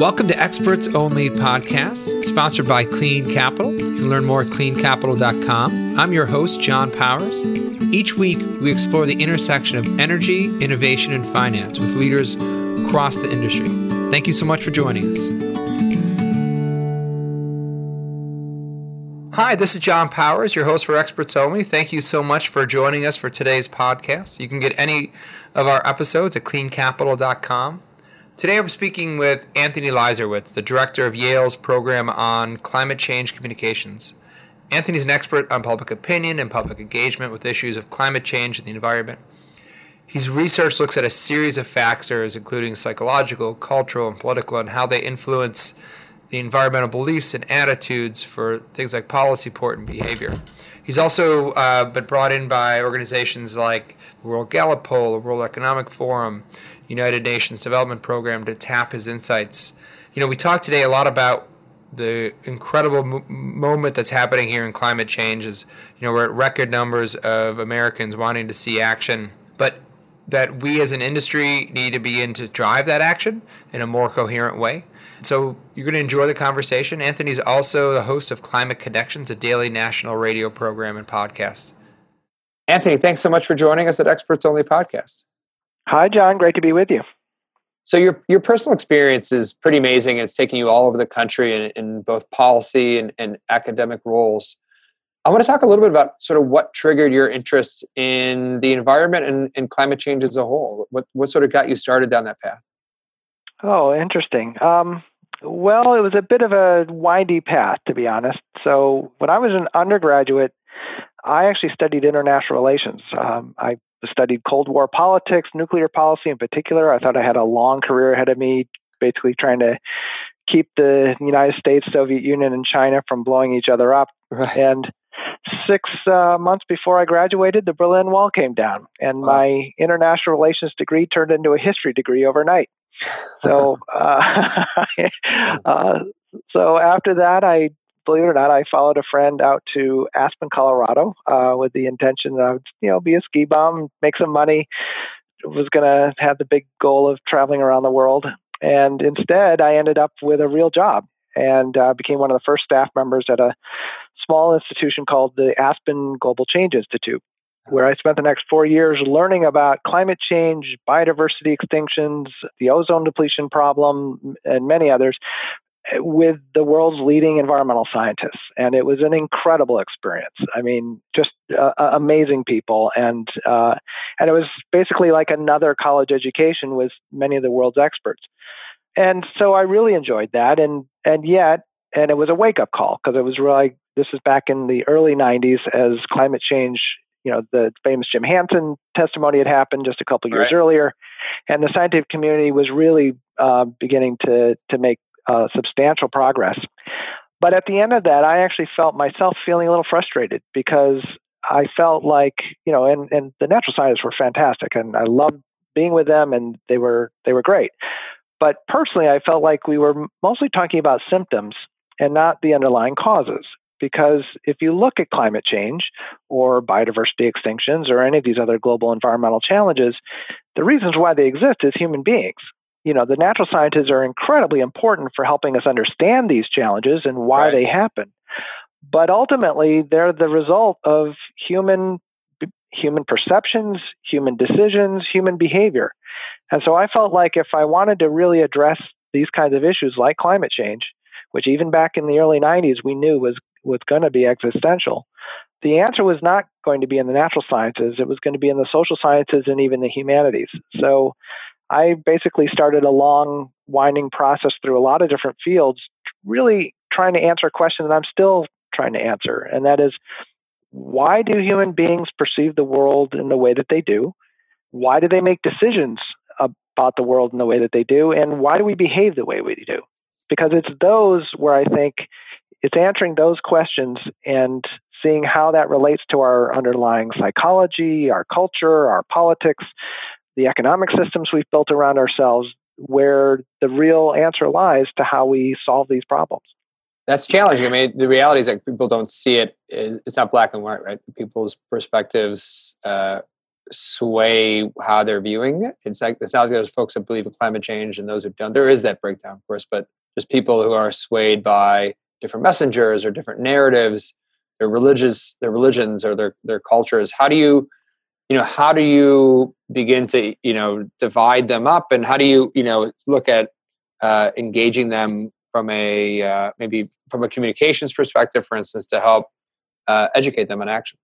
Welcome to Experts Only Podcast, sponsored by Clean Capital. You can learn more at cleancapital.com. I'm your host, John Powers. Each week, we explore the intersection of energy, innovation, and finance with leaders across the industry. Thank you so much for joining us. Hi, this is John Powers, your host for Experts Only. Thank you so much for joining us for today's podcast. You can get any of our episodes at cleancapital.com. Today I'm speaking with Anthony Leiserowitz, the director of Yale's program on climate change communications. Anthony's an expert on public opinion and public engagement with issues of climate change and the environment. His research looks at a series of factors, including psychological, cultural, and political, and how they influence the environmental beliefs and attitudes for things like policy support and behavior. He's also uh, been brought in by organizations like the World Gallup Poll, the World Economic Forum, United Nations Development Program to tap his insights. You know, we talked today a lot about the incredible moment that's happening here in climate change is you know we're at record numbers of Americans wanting to see action but that we as an industry need to begin to drive that action in a more coherent way. So you're going to enjoy the conversation. Anthony's also the host of Climate Connections a daily national radio program and podcast. Anthony thanks so much for joining us at Experts Only podcast Hi, John. Great to be with you. So your your personal experience is pretty amazing. It's taken you all over the country in, in both policy and, and academic roles. I want to talk a little bit about sort of what triggered your interest in the environment and, and climate change as a whole. What what sort of got you started down that path? Oh, interesting. Um, well, it was a bit of a windy path, to be honest. So when I was an undergraduate, I actually studied international relations. Um, I studied Cold War politics, nuclear policy in particular. I thought I had a long career ahead of me, basically trying to keep the United States, Soviet Union, and China from blowing each other up. Right. And six uh, months before I graduated, the Berlin Wall came down, and wow. my international relations degree turned into a history degree overnight. So, uh, uh, so after that, I believe it or not, I followed a friend out to Aspen, Colorado, uh, with the intention that I would, you know, be a ski bum, make some money. Was going to have the big goal of traveling around the world, and instead, I ended up with a real job and uh, became one of the first staff members at a small institution called the Aspen Global Change Institute, where I spent the next four years learning about climate change, biodiversity extinctions, the ozone depletion problem, and many others with the world's leading environmental scientists, and it was an incredible experience. I mean, just uh, amazing people, and uh, and it was basically like another college education with many of the world's experts. And so I really enjoyed that, and and yet, and it was a wake up call because it was really this is back in the early '90s as climate change. You know, the famous Jim Hansen testimony had happened just a couple years right. earlier, and the scientific community was really uh, beginning to to make uh, substantial progress. But at the end of that, I actually felt myself feeling a little frustrated because I felt like, you know, and, and the natural scientists were fantastic and I loved being with them and they were they were great. But personally, I felt like we were mostly talking about symptoms and not the underlying causes. Because if you look at climate change or biodiversity extinctions or any of these other global environmental challenges, the reasons why they exist is human beings you know, the natural scientists are incredibly important for helping us understand these challenges and why right. they happen. But ultimately, they're the result of human human perceptions, human decisions, human behavior. And so I felt like if I wanted to really address these kinds of issues like climate change, which even back in the early 90s we knew was was going to be existential, the answer was not going to be in the natural sciences, it was going to be in the social sciences and even the humanities. So I basically started a long, winding process through a lot of different fields, really trying to answer a question that I'm still trying to answer. And that is why do human beings perceive the world in the way that they do? Why do they make decisions about the world in the way that they do? And why do we behave the way we do? Because it's those where I think it's answering those questions and seeing how that relates to our underlying psychology, our culture, our politics, the economic systems we've built around ourselves where the real answer lies to how we solve these problems. That's challenging. I mean, the reality is that people don't see it. It's not black and white, right? People's perspectives uh, sway how they're viewing it. It's like it's not those folks that believe in climate change and those who don't. There is that breakdown, of course, but just people who are swayed by different messengers or different narratives, their religious, their religions or their their cultures. How do you, you know, how do you begin to you know divide them up, and how do you you know look at uh, engaging them from a uh, maybe from a communications perspective, for instance, to help uh, educate them in action?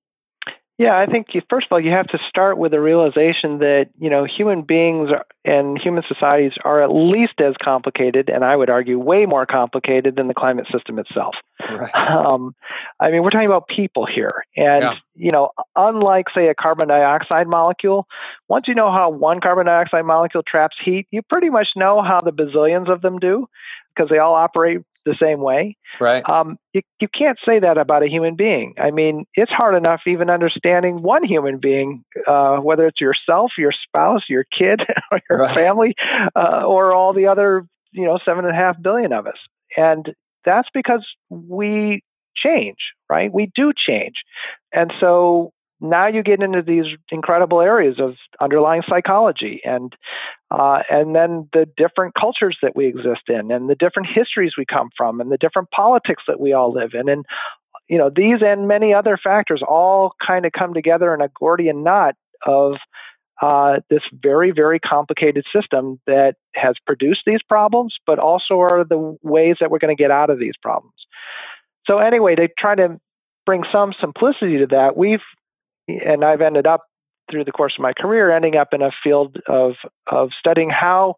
Yeah, I think you, first of all, you have to start with the realization that you know human beings are, and human societies are at least as complicated, and I would argue way more complicated than the climate system itself. Right. Um, I mean, we're talking about people here, and yeah. you know, unlike say a carbon dioxide molecule, once you know how one carbon dioxide molecule traps heat, you pretty much know how the bazillions of them do because they all operate the same way. Right. Um, you, you can't say that about a human being. I mean, it's hard enough even understanding one human being, uh, whether it's yourself, your spouse, your kid, or your right. family, uh, or all the other, you know, seven and a half billion of us. And that's because we change, right? We do change. And so now you get into these incredible areas of underlying psychology and uh, and then the different cultures that we exist in and the different histories we come from and the different politics that we all live in. And you know these and many other factors all kind of come together in a gordian knot of uh, this very very complicated system that has produced these problems but also are the ways that we're going to get out of these problems. So anyway to try to bring some simplicity to that we've and I've ended up through the course of my career ending up in a field of of studying how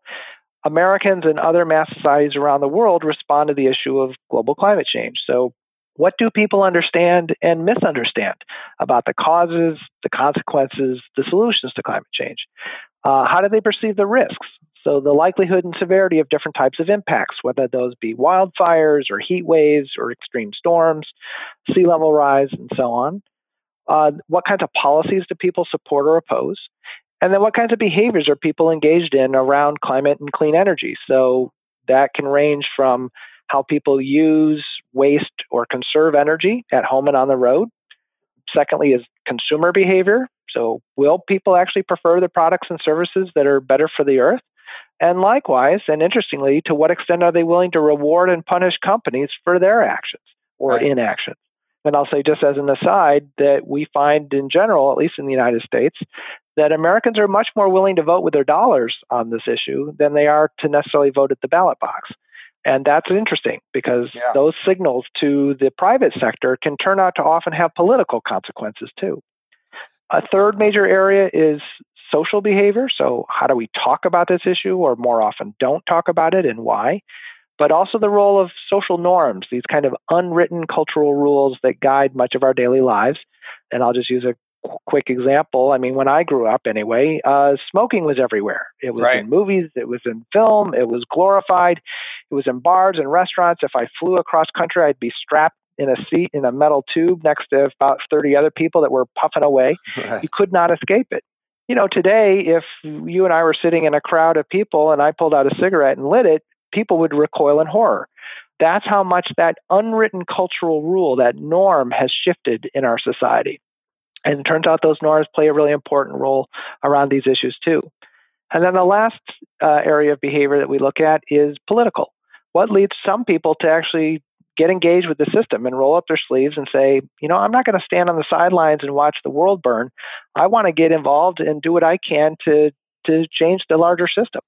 Americans and other mass societies around the world respond to the issue of global climate change. So what do people understand and misunderstand about the causes, the consequences, the solutions to climate change? Uh, how do they perceive the risks? So, the likelihood and severity of different types of impacts, whether those be wildfires or heat waves or extreme storms, sea level rise, and so on uh, what kinds of policies do people support or oppose? And then what kinds of behaviors are people engaged in around climate and clean energy? So that can range from how people use, waste, or conserve energy at home and on the road. Secondly, is consumer behavior. So, will people actually prefer the products and services that are better for the earth? And likewise, and interestingly, to what extent are they willing to reward and punish companies for their actions or right. inactions? And I'll say, just as an aside, that we find in general, at least in the United States, that Americans are much more willing to vote with their dollars on this issue than they are to necessarily vote at the ballot box. And that's interesting because yeah. those signals to the private sector can turn out to often have political consequences too. A third major area is social behavior. So, how do we talk about this issue or more often don't talk about it and why? But also the role of social norms, these kind of unwritten cultural rules that guide much of our daily lives. And I'll just use a quick example. I mean, when I grew up anyway, uh, smoking was everywhere. It was right. in movies, it was in film, it was glorified, it was in bars and restaurants. If I flew across country, I'd be strapped in a seat in a metal tube next to about 30 other people that were puffing away. Right. You could not escape it. You know, today, if you and I were sitting in a crowd of people and I pulled out a cigarette and lit it, people would recoil in horror. That's how much that unwritten cultural rule, that norm, has shifted in our society. And it turns out those norms play a really important role around these issues too. And then the last uh, area of behavior that we look at is political. What leads some people to actually get engaged with the system and roll up their sleeves and say, you know, I'm not going to stand on the sidelines and watch the world burn. I want to get involved and do what I can to to change the larger system.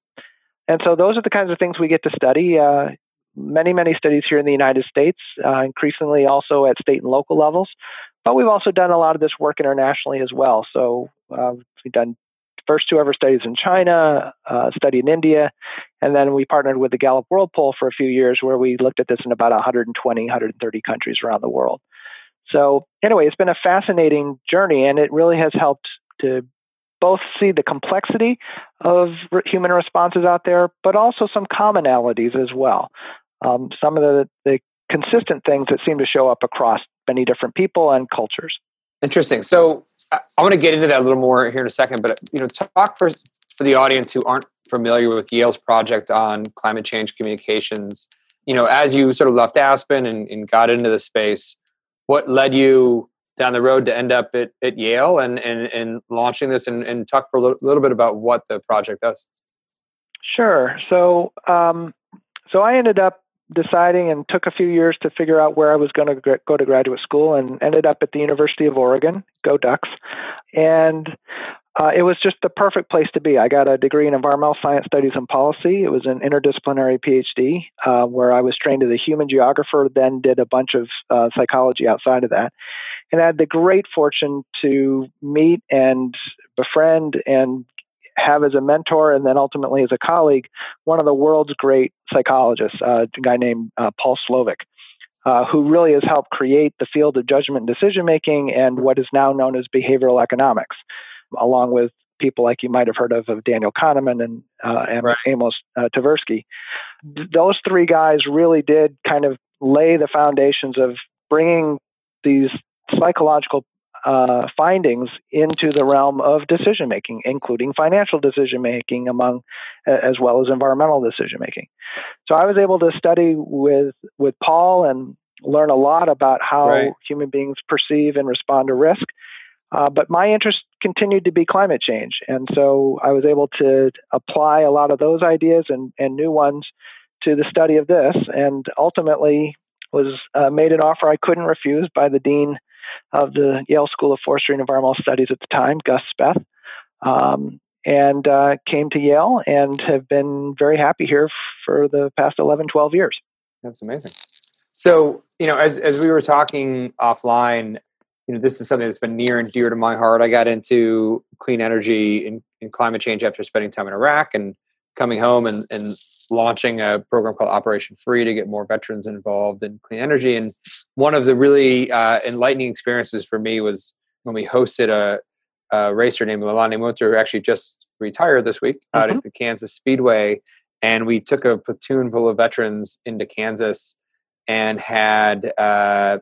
And so those are the kinds of things we get to study. Uh, many, many studies here in the United States, uh, increasingly also at state and local levels. But we've also done a lot of this work internationally as well. So uh, we've done first two ever studies in China, uh, study in India, and then we partnered with the Gallup World Poll for a few years where we looked at this in about 120, 130 countries around the world. So anyway, it's been a fascinating journey, and it really has helped to both see the complexity of human responses out there, but also some commonalities as well. Um, some of the, the consistent things that seem to show up across many different people and cultures. Interesting. So I, I want to get into that a little more here in a second, but you know, talk for for the audience who aren't familiar with Yale's project on climate change communications. You know, as you sort of left Aspen and, and got into the space, what led you down the road to end up at, at Yale and, and, and launching this and, and talk for a little, little bit about what the project does. Sure. So, um, so I ended up deciding and took a few years to figure out where I was going to go to graduate school and ended up at the University of Oregon, go Ducks. And uh, it was just the perfect place to be. I got a degree in environmental science studies and policy. It was an interdisciplinary PhD uh, where I was trained as a human geographer, then did a bunch of uh, psychology outside of that. And I had the great fortune to meet and befriend and have as a mentor and then ultimately as a colleague one of the world's great psychologists, uh, a guy named uh, Paul Slovic. Uh, who really has helped create the field of judgment and decision making and what is now known as behavioral economics, along with people like you might have heard of, of Daniel Kahneman and, uh, and right. Amos uh, Tversky. Those three guys really did kind of lay the foundations of bringing these psychological uh, findings into the realm of decision making, including financial decision making, among as well as environmental decision making. So I was able to study with with Paul and learn a lot about how right. human beings perceive and respond to risk. Uh, but my interest continued to be climate change, and so I was able to apply a lot of those ideas and, and new ones to the study of this, and ultimately was uh, made an offer I couldn't refuse by the dean of the Yale School of Forestry and Environmental Studies at the time, Gus Speth, um, and uh, came to Yale and have been very happy here for the past 11, 12 years. That's amazing. So, you know, as, as we were talking offline, you know, this is something that's been near and dear to my heart. I got into clean energy and, and climate change after spending time in Iraq and coming home and, and launching a program called Operation Free to get more veterans involved in clean energy. And one of the really uh, enlightening experiences for me was when we hosted a, a racer named Leilani Munter, who actually just retired this week mm-hmm. out at the Kansas Speedway. And we took a platoon full of veterans into Kansas and had uh,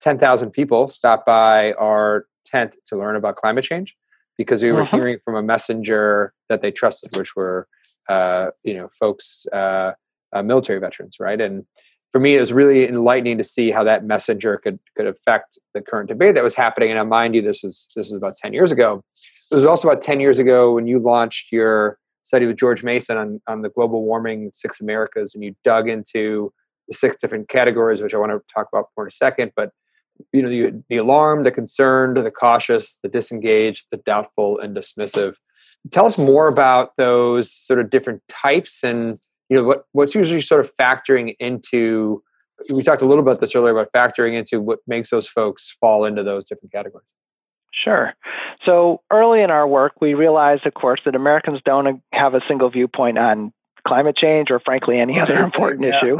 10,000 people stop by our tent to learn about climate change because we were uh-huh. hearing from a messenger that they trusted, which were uh, you know folks, uh, uh, military veterans, right? And for me, it was really enlightening to see how that messenger could could affect the current debate that was happening. And I mind you, this is this is about ten years ago. It was also about ten years ago when you launched your study with George Mason on on the global warming six Americas, and you dug into the six different categories, which I want to talk about more in a second. But you know, the, the alarmed, the concerned, the cautious, the disengaged, the doubtful, and dismissive. Tell us more about those sort of different types, and you know, what what's usually sort of factoring into. We talked a little about this earlier about factoring into what makes those folks fall into those different categories. Sure. So early in our work, we realized, of course, that Americans don't have a single viewpoint on climate change or, frankly, any other important yeah. issue.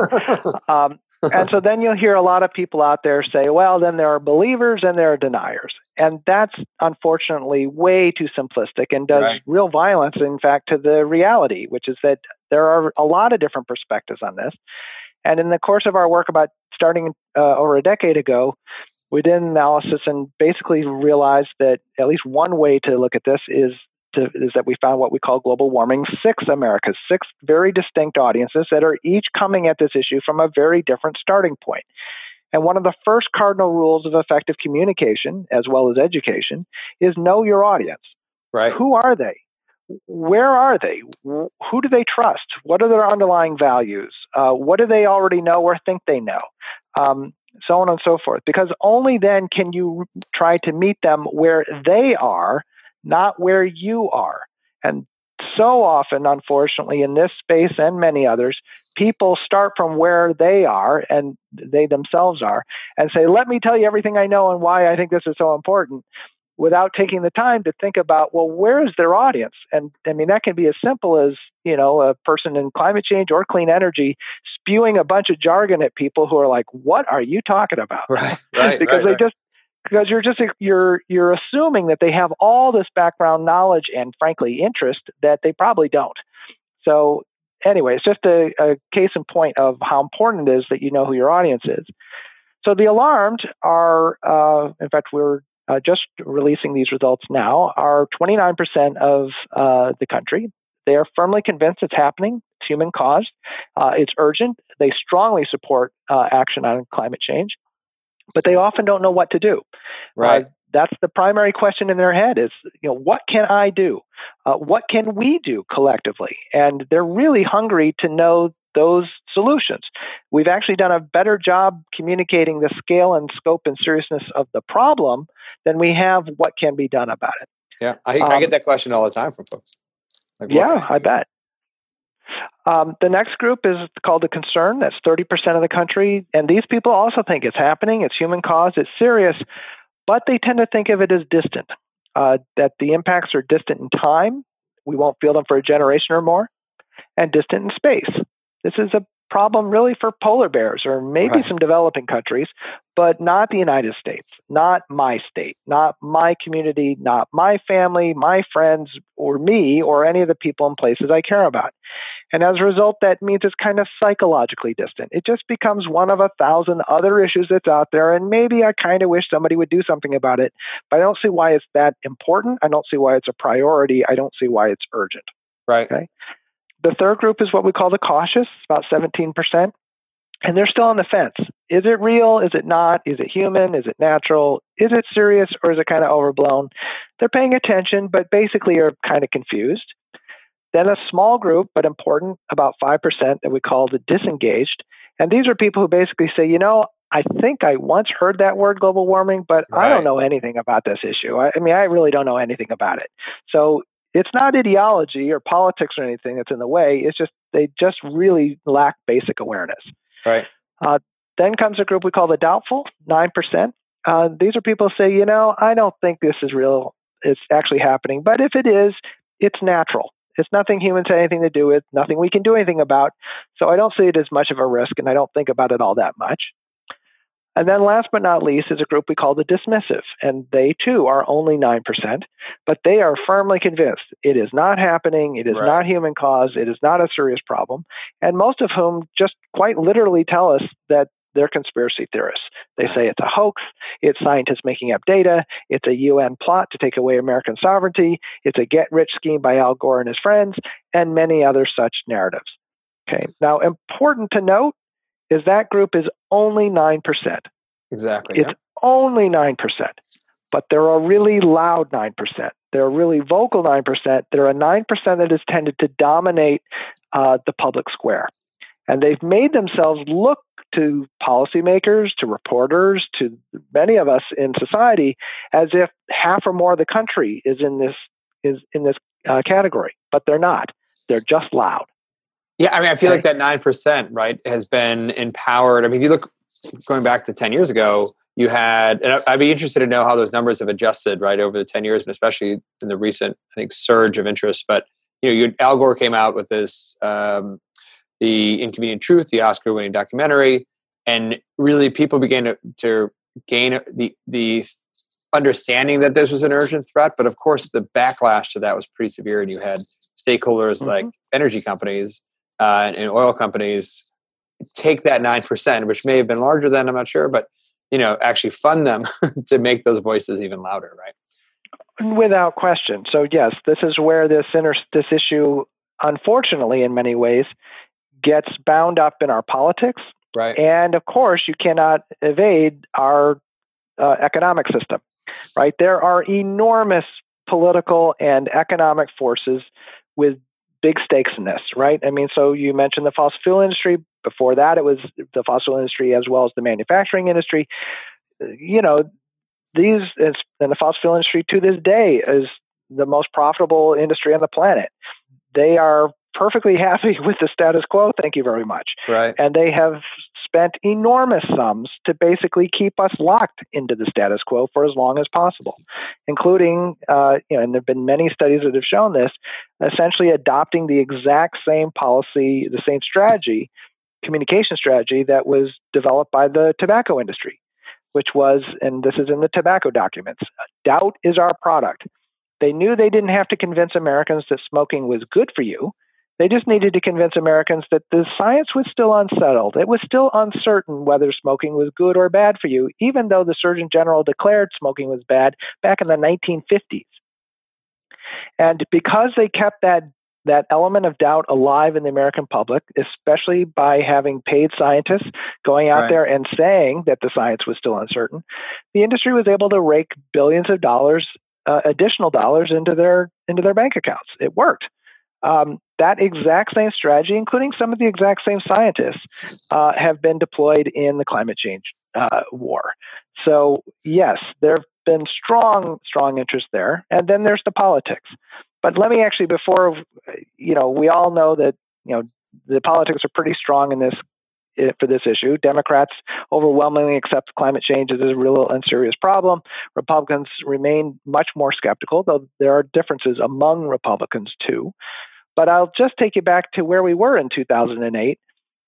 Um, and so then you'll hear a lot of people out there say, well, then there are believers and there are deniers. And that's unfortunately way too simplistic and does right. real violence, in fact, to the reality, which is that there are a lot of different perspectives on this. And in the course of our work about starting uh, over a decade ago, we did an analysis and basically realized that at least one way to look at this is to, is that we found what we call global warming six Americas, six very distinct audiences that are each coming at this issue from a very different starting point. And one of the first cardinal rules of effective communication, as well as education, is know your audience. Right. Who are they? Where are they? Who do they trust? What are their underlying values? Uh, what do they already know or think they know? Um, so on and so forth. Because only then can you try to meet them where they are not where you are. And so often, unfortunately, in this space and many others, people start from where they are and they themselves are and say, Let me tell you everything I know and why I think this is so important without taking the time to think about, well, where is their audience? And I mean, that can be as simple as, you know, a person in climate change or clean energy spewing a bunch of jargon at people who are like, what are you talking about? Right. right because right, they right. just because you're just you're you're assuming that they have all this background knowledge and frankly interest that they probably don't. So anyway it's just a, a case in point of how important it is that you know who your audience is. So the alarmed are uh, in fact we're uh, just releasing these results now are 29% of uh, the country. They are firmly convinced it's happening. It's human caused. Uh, it's urgent. They strongly support uh, action on climate change but they often don't know what to do. Right. Uh, that's the primary question in their head is you know what can i do? Uh, what can we do collectively? And they're really hungry to know those solutions. We've actually done a better job communicating the scale and scope and seriousness of the problem than we have what can be done about it. Yeah i, um, I get that question all the time from folks. Like, yeah i bet um, the next group is called the concern. That's 30% of the country. And these people also think it's happening, it's human caused, it's serious, but they tend to think of it as distant, uh, that the impacts are distant in time. We won't feel them for a generation or more, and distant in space. This is a problem really for polar bears or maybe right. some developing countries, but not the United States, not my state, not my community, not my family, my friends, or me, or any of the people and places I care about. And as a result, that means it's kind of psychologically distant. It just becomes one of a thousand other issues that's out there. And maybe I kind of wish somebody would do something about it, but I don't see why it's that important. I don't see why it's a priority. I don't see why it's urgent. Right. Okay. The third group is what we call the cautious, about 17%. And they're still on the fence. Is it real? Is it not? Is it human? Is it natural? Is it serious or is it kind of overblown? They're paying attention, but basically are kind of confused. Then a small group, but important, about 5% that we call the disengaged. And these are people who basically say, you know, I think I once heard that word global warming, but right. I don't know anything about this issue. I, I, mean, I really don't know anything about it. So it's not ideology or politics or anything that's in the way. It's just they just really lack basic awareness. Right. Uh, then comes a group we call the doubtful, nine percent. Uh, these are people who say, you know, I don't think this is real. It's actually happening, but if it is, it's natural. It's nothing humans had anything to do with, nothing we can do anything about. So I don't see it as much of a risk, and I don't think about it all that much. And then last but not least is a group we call the dismissive, and they too are only 9%, but they are firmly convinced it is not happening, it is right. not human cause, it is not a serious problem, and most of whom just quite literally tell us that they're conspiracy theorists. They say it's a hoax, it's scientists making up data, it's a UN plot to take away American sovereignty, it's a get rich scheme by Al Gore and his friends, and many other such narratives. Okay. Now, important to note is that group is only 9%. Exactly. It's yeah. only 9%. But there are really loud 9%. There are really vocal 9%. There are 9% that has tended to dominate uh, the public square. And they've made themselves look to policymakers, to reporters, to many of us in society as if half or more of the country is in this is in this uh, category, but they're not. They're just loud. Yeah, I mean, I feel like that nine percent, right, has been empowered. I mean, if you look going back to ten years ago, you had, and I'd be interested to know how those numbers have adjusted, right, over the ten years, and especially in the recent, I think, surge of interest. But you know, you, Al Gore came out with this, um, the Inconvenient Truth, the Oscar-winning documentary, and really people began to, to gain the the understanding that this was an urgent threat. But of course, the backlash to that was pretty severe, and you had stakeholders mm-hmm. like energy companies uh, and oil companies take that 9%, which may have been larger than, I'm not sure, but, you know, actually fund them to make those voices even louder, right? Without question. So, yes, this is where this, inter- this issue, unfortunately, in many ways, gets bound up in our politics. Right. And of course, you cannot evade our uh, economic system, right? There are enormous political and economic forces with big stakes in this, right? I mean, so you mentioned the fossil fuel industry. Before that, it was the fossil industry as well as the manufacturing industry. You know, these and the fossil fuel industry to this day is the most profitable industry on the planet. They are perfectly happy with the status quo. Thank you very much. Right. And they have spent enormous sums to basically keep us locked into the status quo for as long as possible, including, uh, you know, and there have been many studies that have shown this, essentially adopting the exact same policy, the same strategy, communication strategy that was developed by the tobacco industry, which was, and this is in the tobacco documents, doubt is our product. They knew they didn't have to convince Americans that smoking was good for you they just needed to convince Americans that the science was still unsettled. It was still uncertain whether smoking was good or bad for you, even though the Surgeon General declared smoking was bad back in the 1950s. And because they kept that that element of doubt alive in the American public, especially by having paid scientists going out right. there and saying that the science was still uncertain, the industry was able to rake billions of dollars, uh, additional dollars into their into their bank accounts. It worked. Um, that exact same strategy, including some of the exact same scientists, uh, have been deployed in the climate change uh, war. So yes, there have been strong, strong interest there, and then there's the politics. But let me actually, before you know, we all know that you know the politics are pretty strong in this for this issue. Democrats overwhelmingly accept climate change as a real and serious problem. Republicans remain much more skeptical, though there are differences among Republicans too. But I'll just take you back to where we were in 2008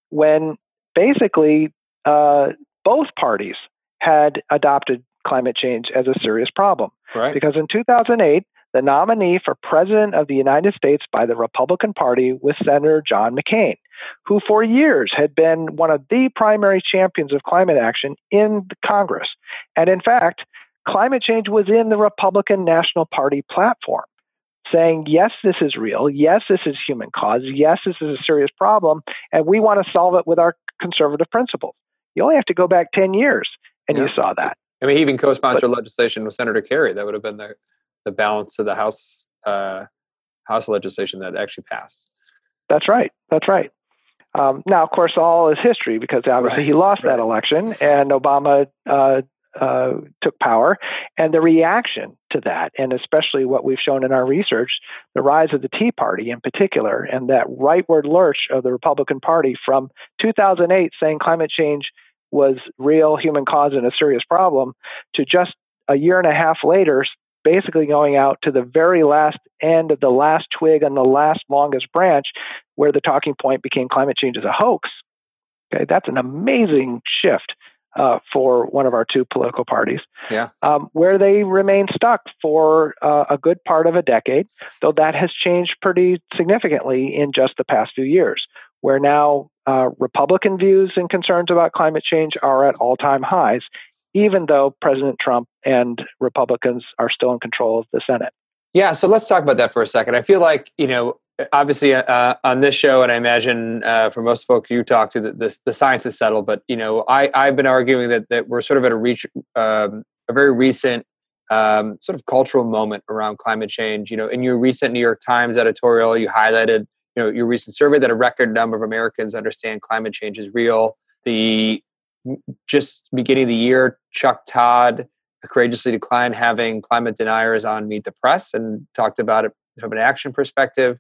when basically uh, both parties had adopted climate change as a serious problem. Right. Because in 2008, the nominee for President of the United States by the Republican Party was Senator John McCain, who for years had been one of the primary champions of climate action in Congress. And in fact, climate change was in the Republican National Party platform, saying, yes, this is real. Yes, this is human cause. Yes, this is a serious problem. And we want to solve it with our conservative principles. You only have to go back 10 years and yeah. you saw that. I mean, he even co-sponsored legislation with Senator Kerry that would have been the the balance of the House uh, House legislation that actually passed. That's right. That's right. Um, now, of course, all is history because obviously right. he lost right. that election and Obama uh, uh, took power. And the reaction to that, and especially what we've shown in our research, the rise of the Tea Party in particular, and that rightward lurch of the Republican Party from 2008 saying climate change was real human cause and a serious problem to just a year and a half later basically going out to the very last end of the last twig on the last longest branch where the talking point became climate change is a hoax. Okay, that's an amazing shift uh, for one of our two political parties. Yeah. Um, where they remain stuck for uh, a good part of a decade, though that has changed pretty significantly in just the past few years, where now uh, Republican views and concerns about climate change are at all time highs, even though President Trump and Republicans are still in control of the Senate. Yeah, so let's talk about that for a second. I feel like, you know, obviously uh, on this show, and I imagine uh, for most folks you talk to, the, the, the, science is settled. But, you know, I, I've been arguing that, that we're sort of at a, reach, um, a very recent um, sort of cultural moment around climate change. You know, in your recent New York Times editorial, you highlighted, you know, your recent survey that a record number of Americans understand climate change is real. The just beginning of the year, Chuck Todd courageously declined having climate deniers on Meet the Press and talked about it from an action perspective.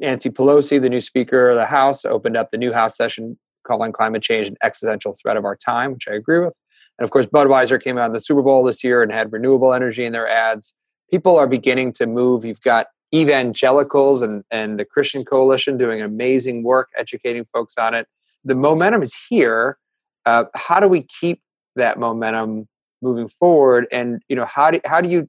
Nancy Pelosi, the new Speaker of the House, opened up the new House session calling climate change an existential threat of our time, which I agree with. And of course, Budweiser came out in the Super Bowl this year and had renewable energy in their ads. People are beginning to move. You've got evangelicals and, and the Christian Coalition doing amazing work educating folks on it. The momentum is here uh, how do we keep that momentum moving forward and you know how do, how do you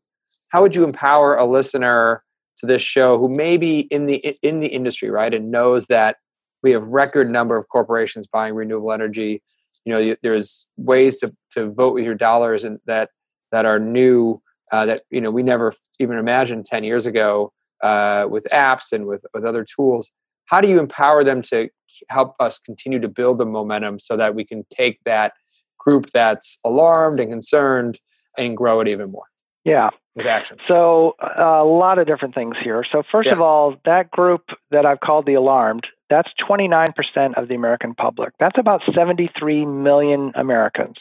how would you empower a listener to this show who may be in the in the industry right and knows that we have record number of corporations buying renewable energy. You know there's ways to to vote with your dollars and that that are new uh, that you know we never even imagined 10 years ago uh, with apps and with with other tools. How do you empower them to help us continue to build the momentum so that we can take that group that's alarmed and concerned and grow it even more yeah with action so uh, a lot of different things here so first yeah. of all that group that i've called the alarmed that's 29% of the american public that's about 73 million americans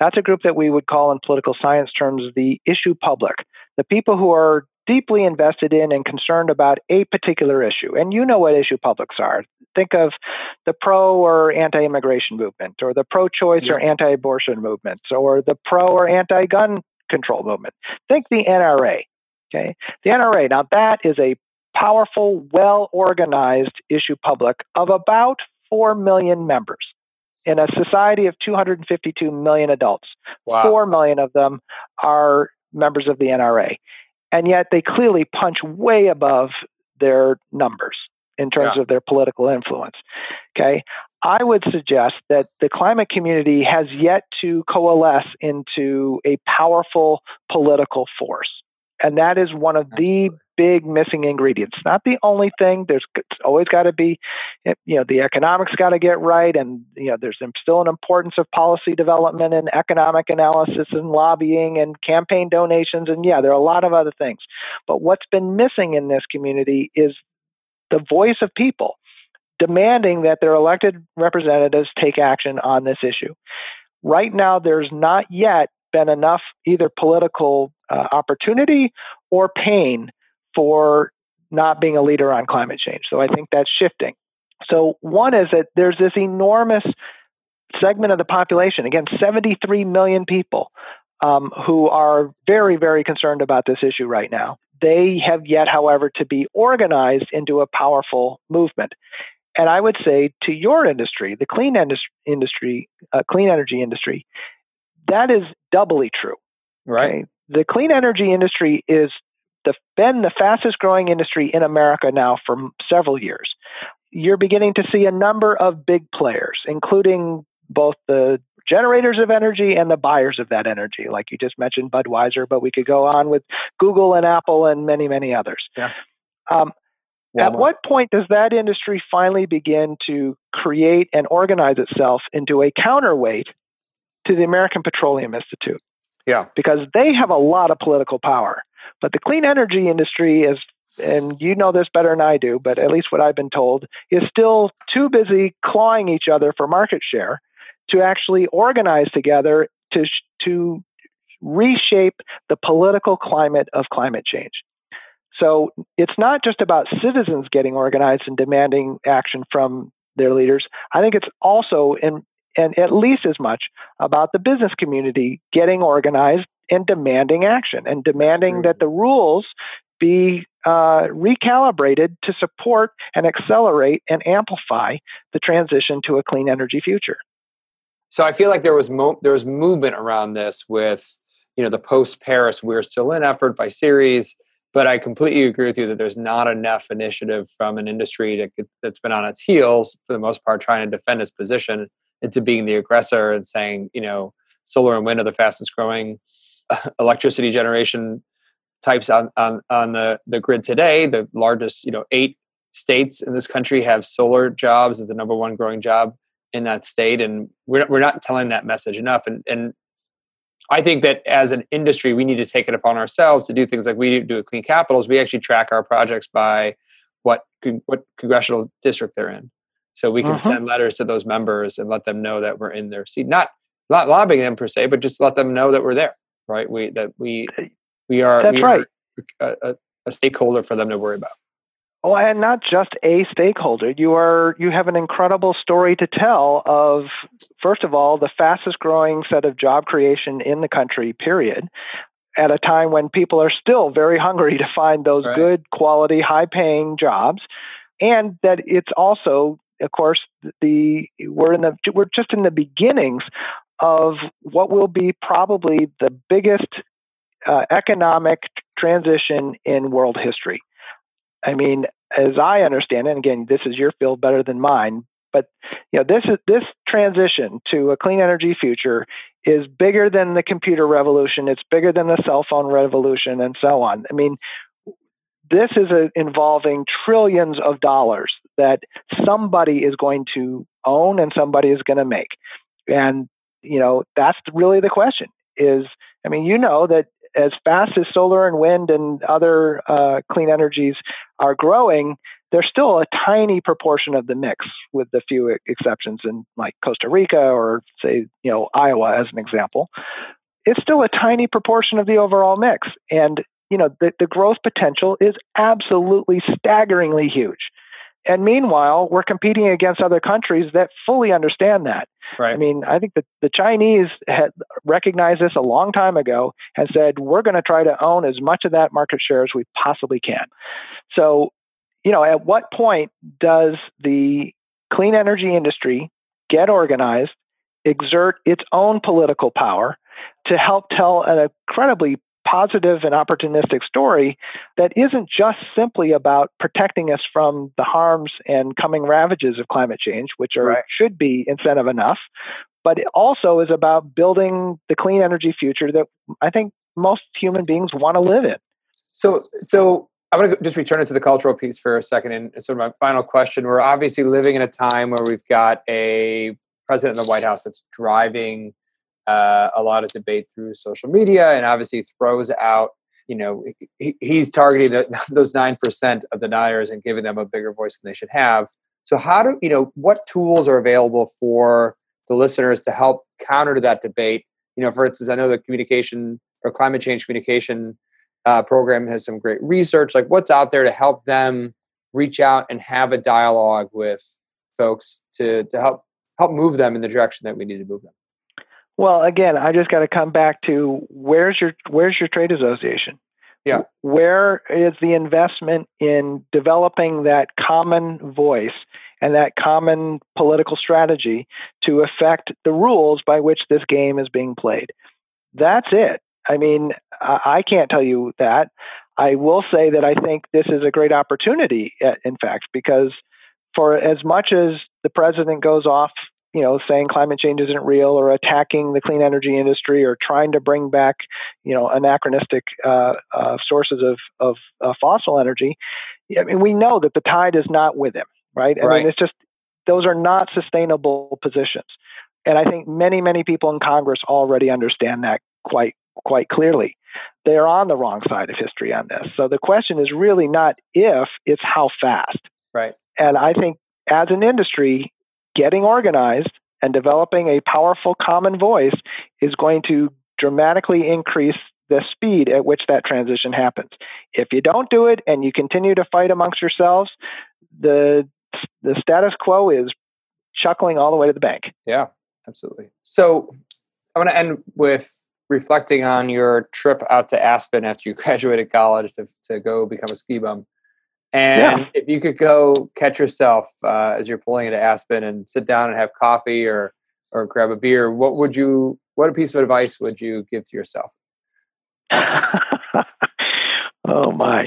that's a group that we would call in political science terms the issue public the people who are deeply invested in and concerned about a particular issue. And you know what issue publics are. Think of the pro or anti immigration movement, or the pro choice yeah. or anti abortion movements, or the pro or anti gun control movement. Think the NRA. Okay. The NRA, now that is a powerful, well organized issue public of about 4 million members in a society of 252 million adults. Wow. 4 million of them are members of the NRA and yet they clearly punch way above their numbers in terms yeah. of their political influence. Okay. I would suggest that the climate community has yet to coalesce into a powerful political force. And that is one of Absolutely. the big missing ingredients. Not the only thing. There's always got to be, eh, you know, the economics got to get right, and you know, there's still an importance of policy development and economic analysis and lobbying and campaign donations, and yeah, there are a lot of other things. But what's been missing in this community is the voice of people demanding that their elected representatives take action on this issue. Right now, there's not yet been enough either political uh, opportunity or pain for not being a leader on climate change. So I think that's shifting. So, one is that there's this enormous segment of the population, again, 73 million people, um, who are very, very concerned about this issue right now. They have yet, however, to be organized into a powerful movement. And I would say to your industry, the clean industry, uh, clean energy industry, that is doubly true. Right. Okay? The clean energy industry is the, been the fastest growing industry in America now for several years. You're beginning to see a number of big players, including both the generators of energy and the buyers of that energy. Like you just mentioned Budweiser, but we could go on with Google and Apple and many, many others. Yeah. Um, at what point does that industry finally begin to create and organize itself into a counterweight to the American Petroleum Institute? Yeah. Because they have a lot of political power. But the clean energy industry is, and you know this better than I do, but at least what I've been told, is still too busy clawing each other for market share to actually organize together to, to reshape the political climate of climate change. So it's not just about citizens getting organized and demanding action from their leaders. I think it's also in, and at least as much about the business community getting organized and demanding action and demanding that the rules be uh, recalibrated to support and accelerate and amplify the transition to a clean energy future. So I feel like there was mo- there was movement around this with you know the post Paris We're Still In effort by Ceres, but I completely agree with you that there's not enough initiative from an industry that, that's been on its heels for the most part trying to defend its position into being the aggressor and saying, you know, solar and wind are the fastest growing electricity generation types on, on, on the, the grid today. The largest, you know, eight states in this country have solar jobs as the number one growing job in that state. And we're, we're not telling that message enough. And, and I think that as an industry, we need to take it upon ourselves to do things like we do at Clean Capitals. We actually track our projects by what what congressional district they're in. So we can uh-huh. send letters to those members and let them know that we're in their seat. Not not lobbying them per se but just let them know that we're there right? We that we we are that's we right. are a, a, stakeholder for them to worry about Oh, and not just a stakeholder. You are you have an incredible story to tell of first of all the fastest growing set of job creation in the country. Period. At a time when people are still very hungry to find those right. good quality, high paying jobs, and that it's also of course, the we're in the we're just in the beginnings of what will be probably the biggest uh, economic transition in world history. I mean, as I understand it, and again, this is your field better than mine, but you know, this is this transition to a clean energy future is bigger than the computer revolution. It's bigger than the cell phone revolution, and so on. I mean, this is a, involving trillions of dollars that somebody is going to own and somebody is going to make. And, you know, that's really the question is, I mean, you know that as fast as solar and wind and other uh, clean energies are growing, they're still a tiny proportion of the mix, with a few exceptions in like Costa Rica or say, you know, Iowa as an example. It's still a tiny proportion of the overall mix, and you know, the, the growth potential is absolutely staggeringly huge. And meanwhile, we're competing against other countries that fully understand that. Right. I mean, I think that the Chinese had recognized this a long time ago and said, we're going to try to own as much of that market share as we possibly can. So, you know, at what point does the clean energy industry get organized, exert its own political power to help tell an incredibly positive and opportunistic story that isn't just simply about protecting us from the harms and coming ravages of climate change, which are right. should be incentive enough, but it also is about building the clean energy future that I think most human beings want to live in. So, so I'm going to just return it to the cultural piece for a second. And sort of my final question: We're obviously living in a time where we've got a president in the White House that's driving uh, a lot of debate through social media, and obviously throws out. You know, he, he's targeting those nine percent of deniers and giving them a bigger voice than they should have. So, how do you know what tools are available for the listeners to help counter to that debate? You know, for instance, I know the communication or climate change communication uh, program has some great research. Like, what's out there to help them reach out and have a dialogue with folks to to help help move them in the direction that we need to move them? Well, again, I just got to come back to where's your where's your trade association? Yeah. Where is the investment in developing that common voice and that common political strategy to affect the rules by which this game is being played? That's it. I mean, I can't tell you that. I will say that I think this is a great opportunity, in fact, because for as much as the president goes off, you know, saying climate change isn't real or attacking the clean energy industry or trying to bring back, you know, anachronistic uh, uh, sources of, of uh, fossil energy, I mean, we know that the tide is not with him, right? I right. mean, it's just those are not sustainable positions. And I think many, many people in Congress already understand that quite quite clearly. They're on the wrong side of history on this. So the question is really not if, it's how fast. Right. And I think as an industry, getting organized and developing a powerful common voice is going to dramatically increase the speed at which that transition happens. If you don't do it and you continue to fight amongst yourselves, the the status quo is chuckling all the way to the bank. Yeah, absolutely. So I want to end with reflecting on your trip out to Aspen after you graduated college to, to go become a ski bum. And yeah. if you could go catch yourself uh, as you're pulling into Aspen and sit down and have coffee or or grab a beer, what would you? What a piece of advice would you give to yourself? oh my.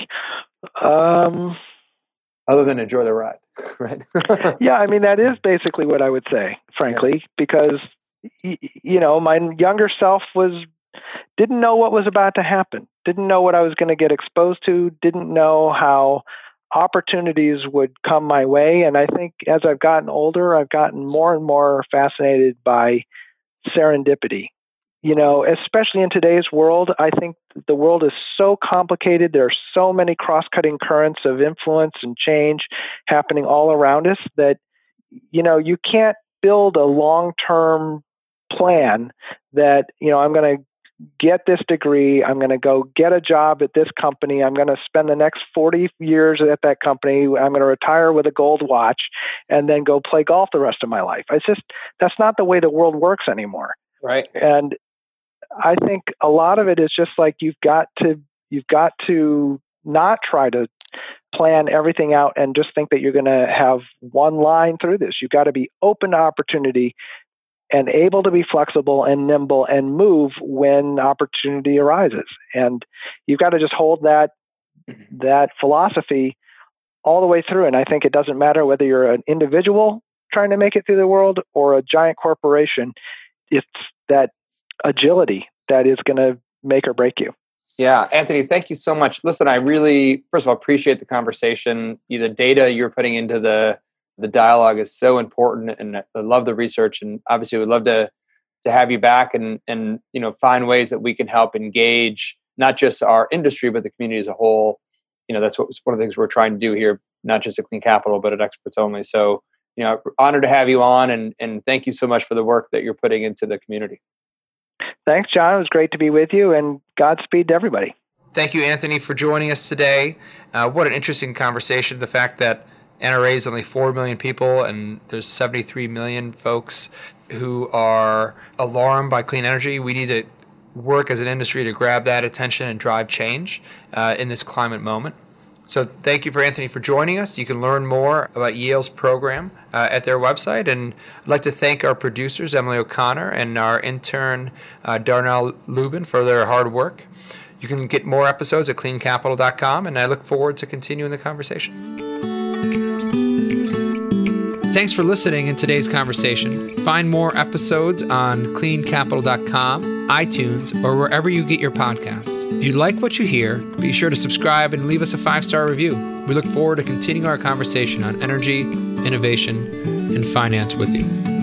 Um, Other than enjoy the ride, right? yeah, I mean that is basically what I would say, frankly, yeah. because you know my younger self was didn't know what was about to happen, didn't know what I was going to get exposed to, didn't know how opportunities would come my way. And I think as I've gotten older, I've gotten more and more fascinated by serendipity. You know, especially in today's world, I think the world is so complicated. There are so many cross cutting currents of influence and change happening all around us that, you know, you can't build a long term plan that, you know, I'm going to get this degree. I'm going to go get a job at this company. I'm going to spend the next 40 years at that company. I'm going to retire with a gold watch and then go play golf the rest of my life. It's just, that's not the way the world works anymore. Right. And I think a lot of it is just like you've got to, you've got to not try to plan everything out and just think that you're going to have one line through this. You've got to be open to opportunity and able to be flexible and nimble and move when opportunity arises. And you've got to just hold that mm-hmm. that philosophy all the way through. And I think it doesn't matter whether you're an individual trying to make it through the world or a giant corporation. It's that agility that is going to make or break you. Yeah, Anthony, thank you so much. Listen, I really, first of all, appreciate the conversation. The data you're putting into the the dialogue is so important and I love the research and obviously we'd love to to have you back and and you know find ways that we can help engage not just our industry but the community as a whole. You know that's what one of the things we're trying to do here not just at clean capital but at experts only. So you know honored to have you on and and thank you so much for the work that you're putting into the community. Thanks john. It was great to be with you and godspeed to everybody. Thank you anthony for joining us today. Uh, what an interesting conversation the fact that NRA is only 4 million people, and there's 73 million folks who are alarmed by clean energy. We need to work as an industry to grab that attention and drive change uh, in this climate moment. So, thank you for Anthony for joining us. You can learn more about Yale's program uh, at their website. And I'd like to thank our producers, Emily O'Connor, and our intern, uh, Darnell Lubin, for their hard work. You can get more episodes at cleancapital.com, and I look forward to continuing the conversation. Thanks for listening in today's conversation. Find more episodes on cleancapital.com iTunes, or wherever you get your podcasts. If you like what you hear, be sure to subscribe and leave us a five star review. We look forward to continuing our conversation on energy, innovation, and finance with you.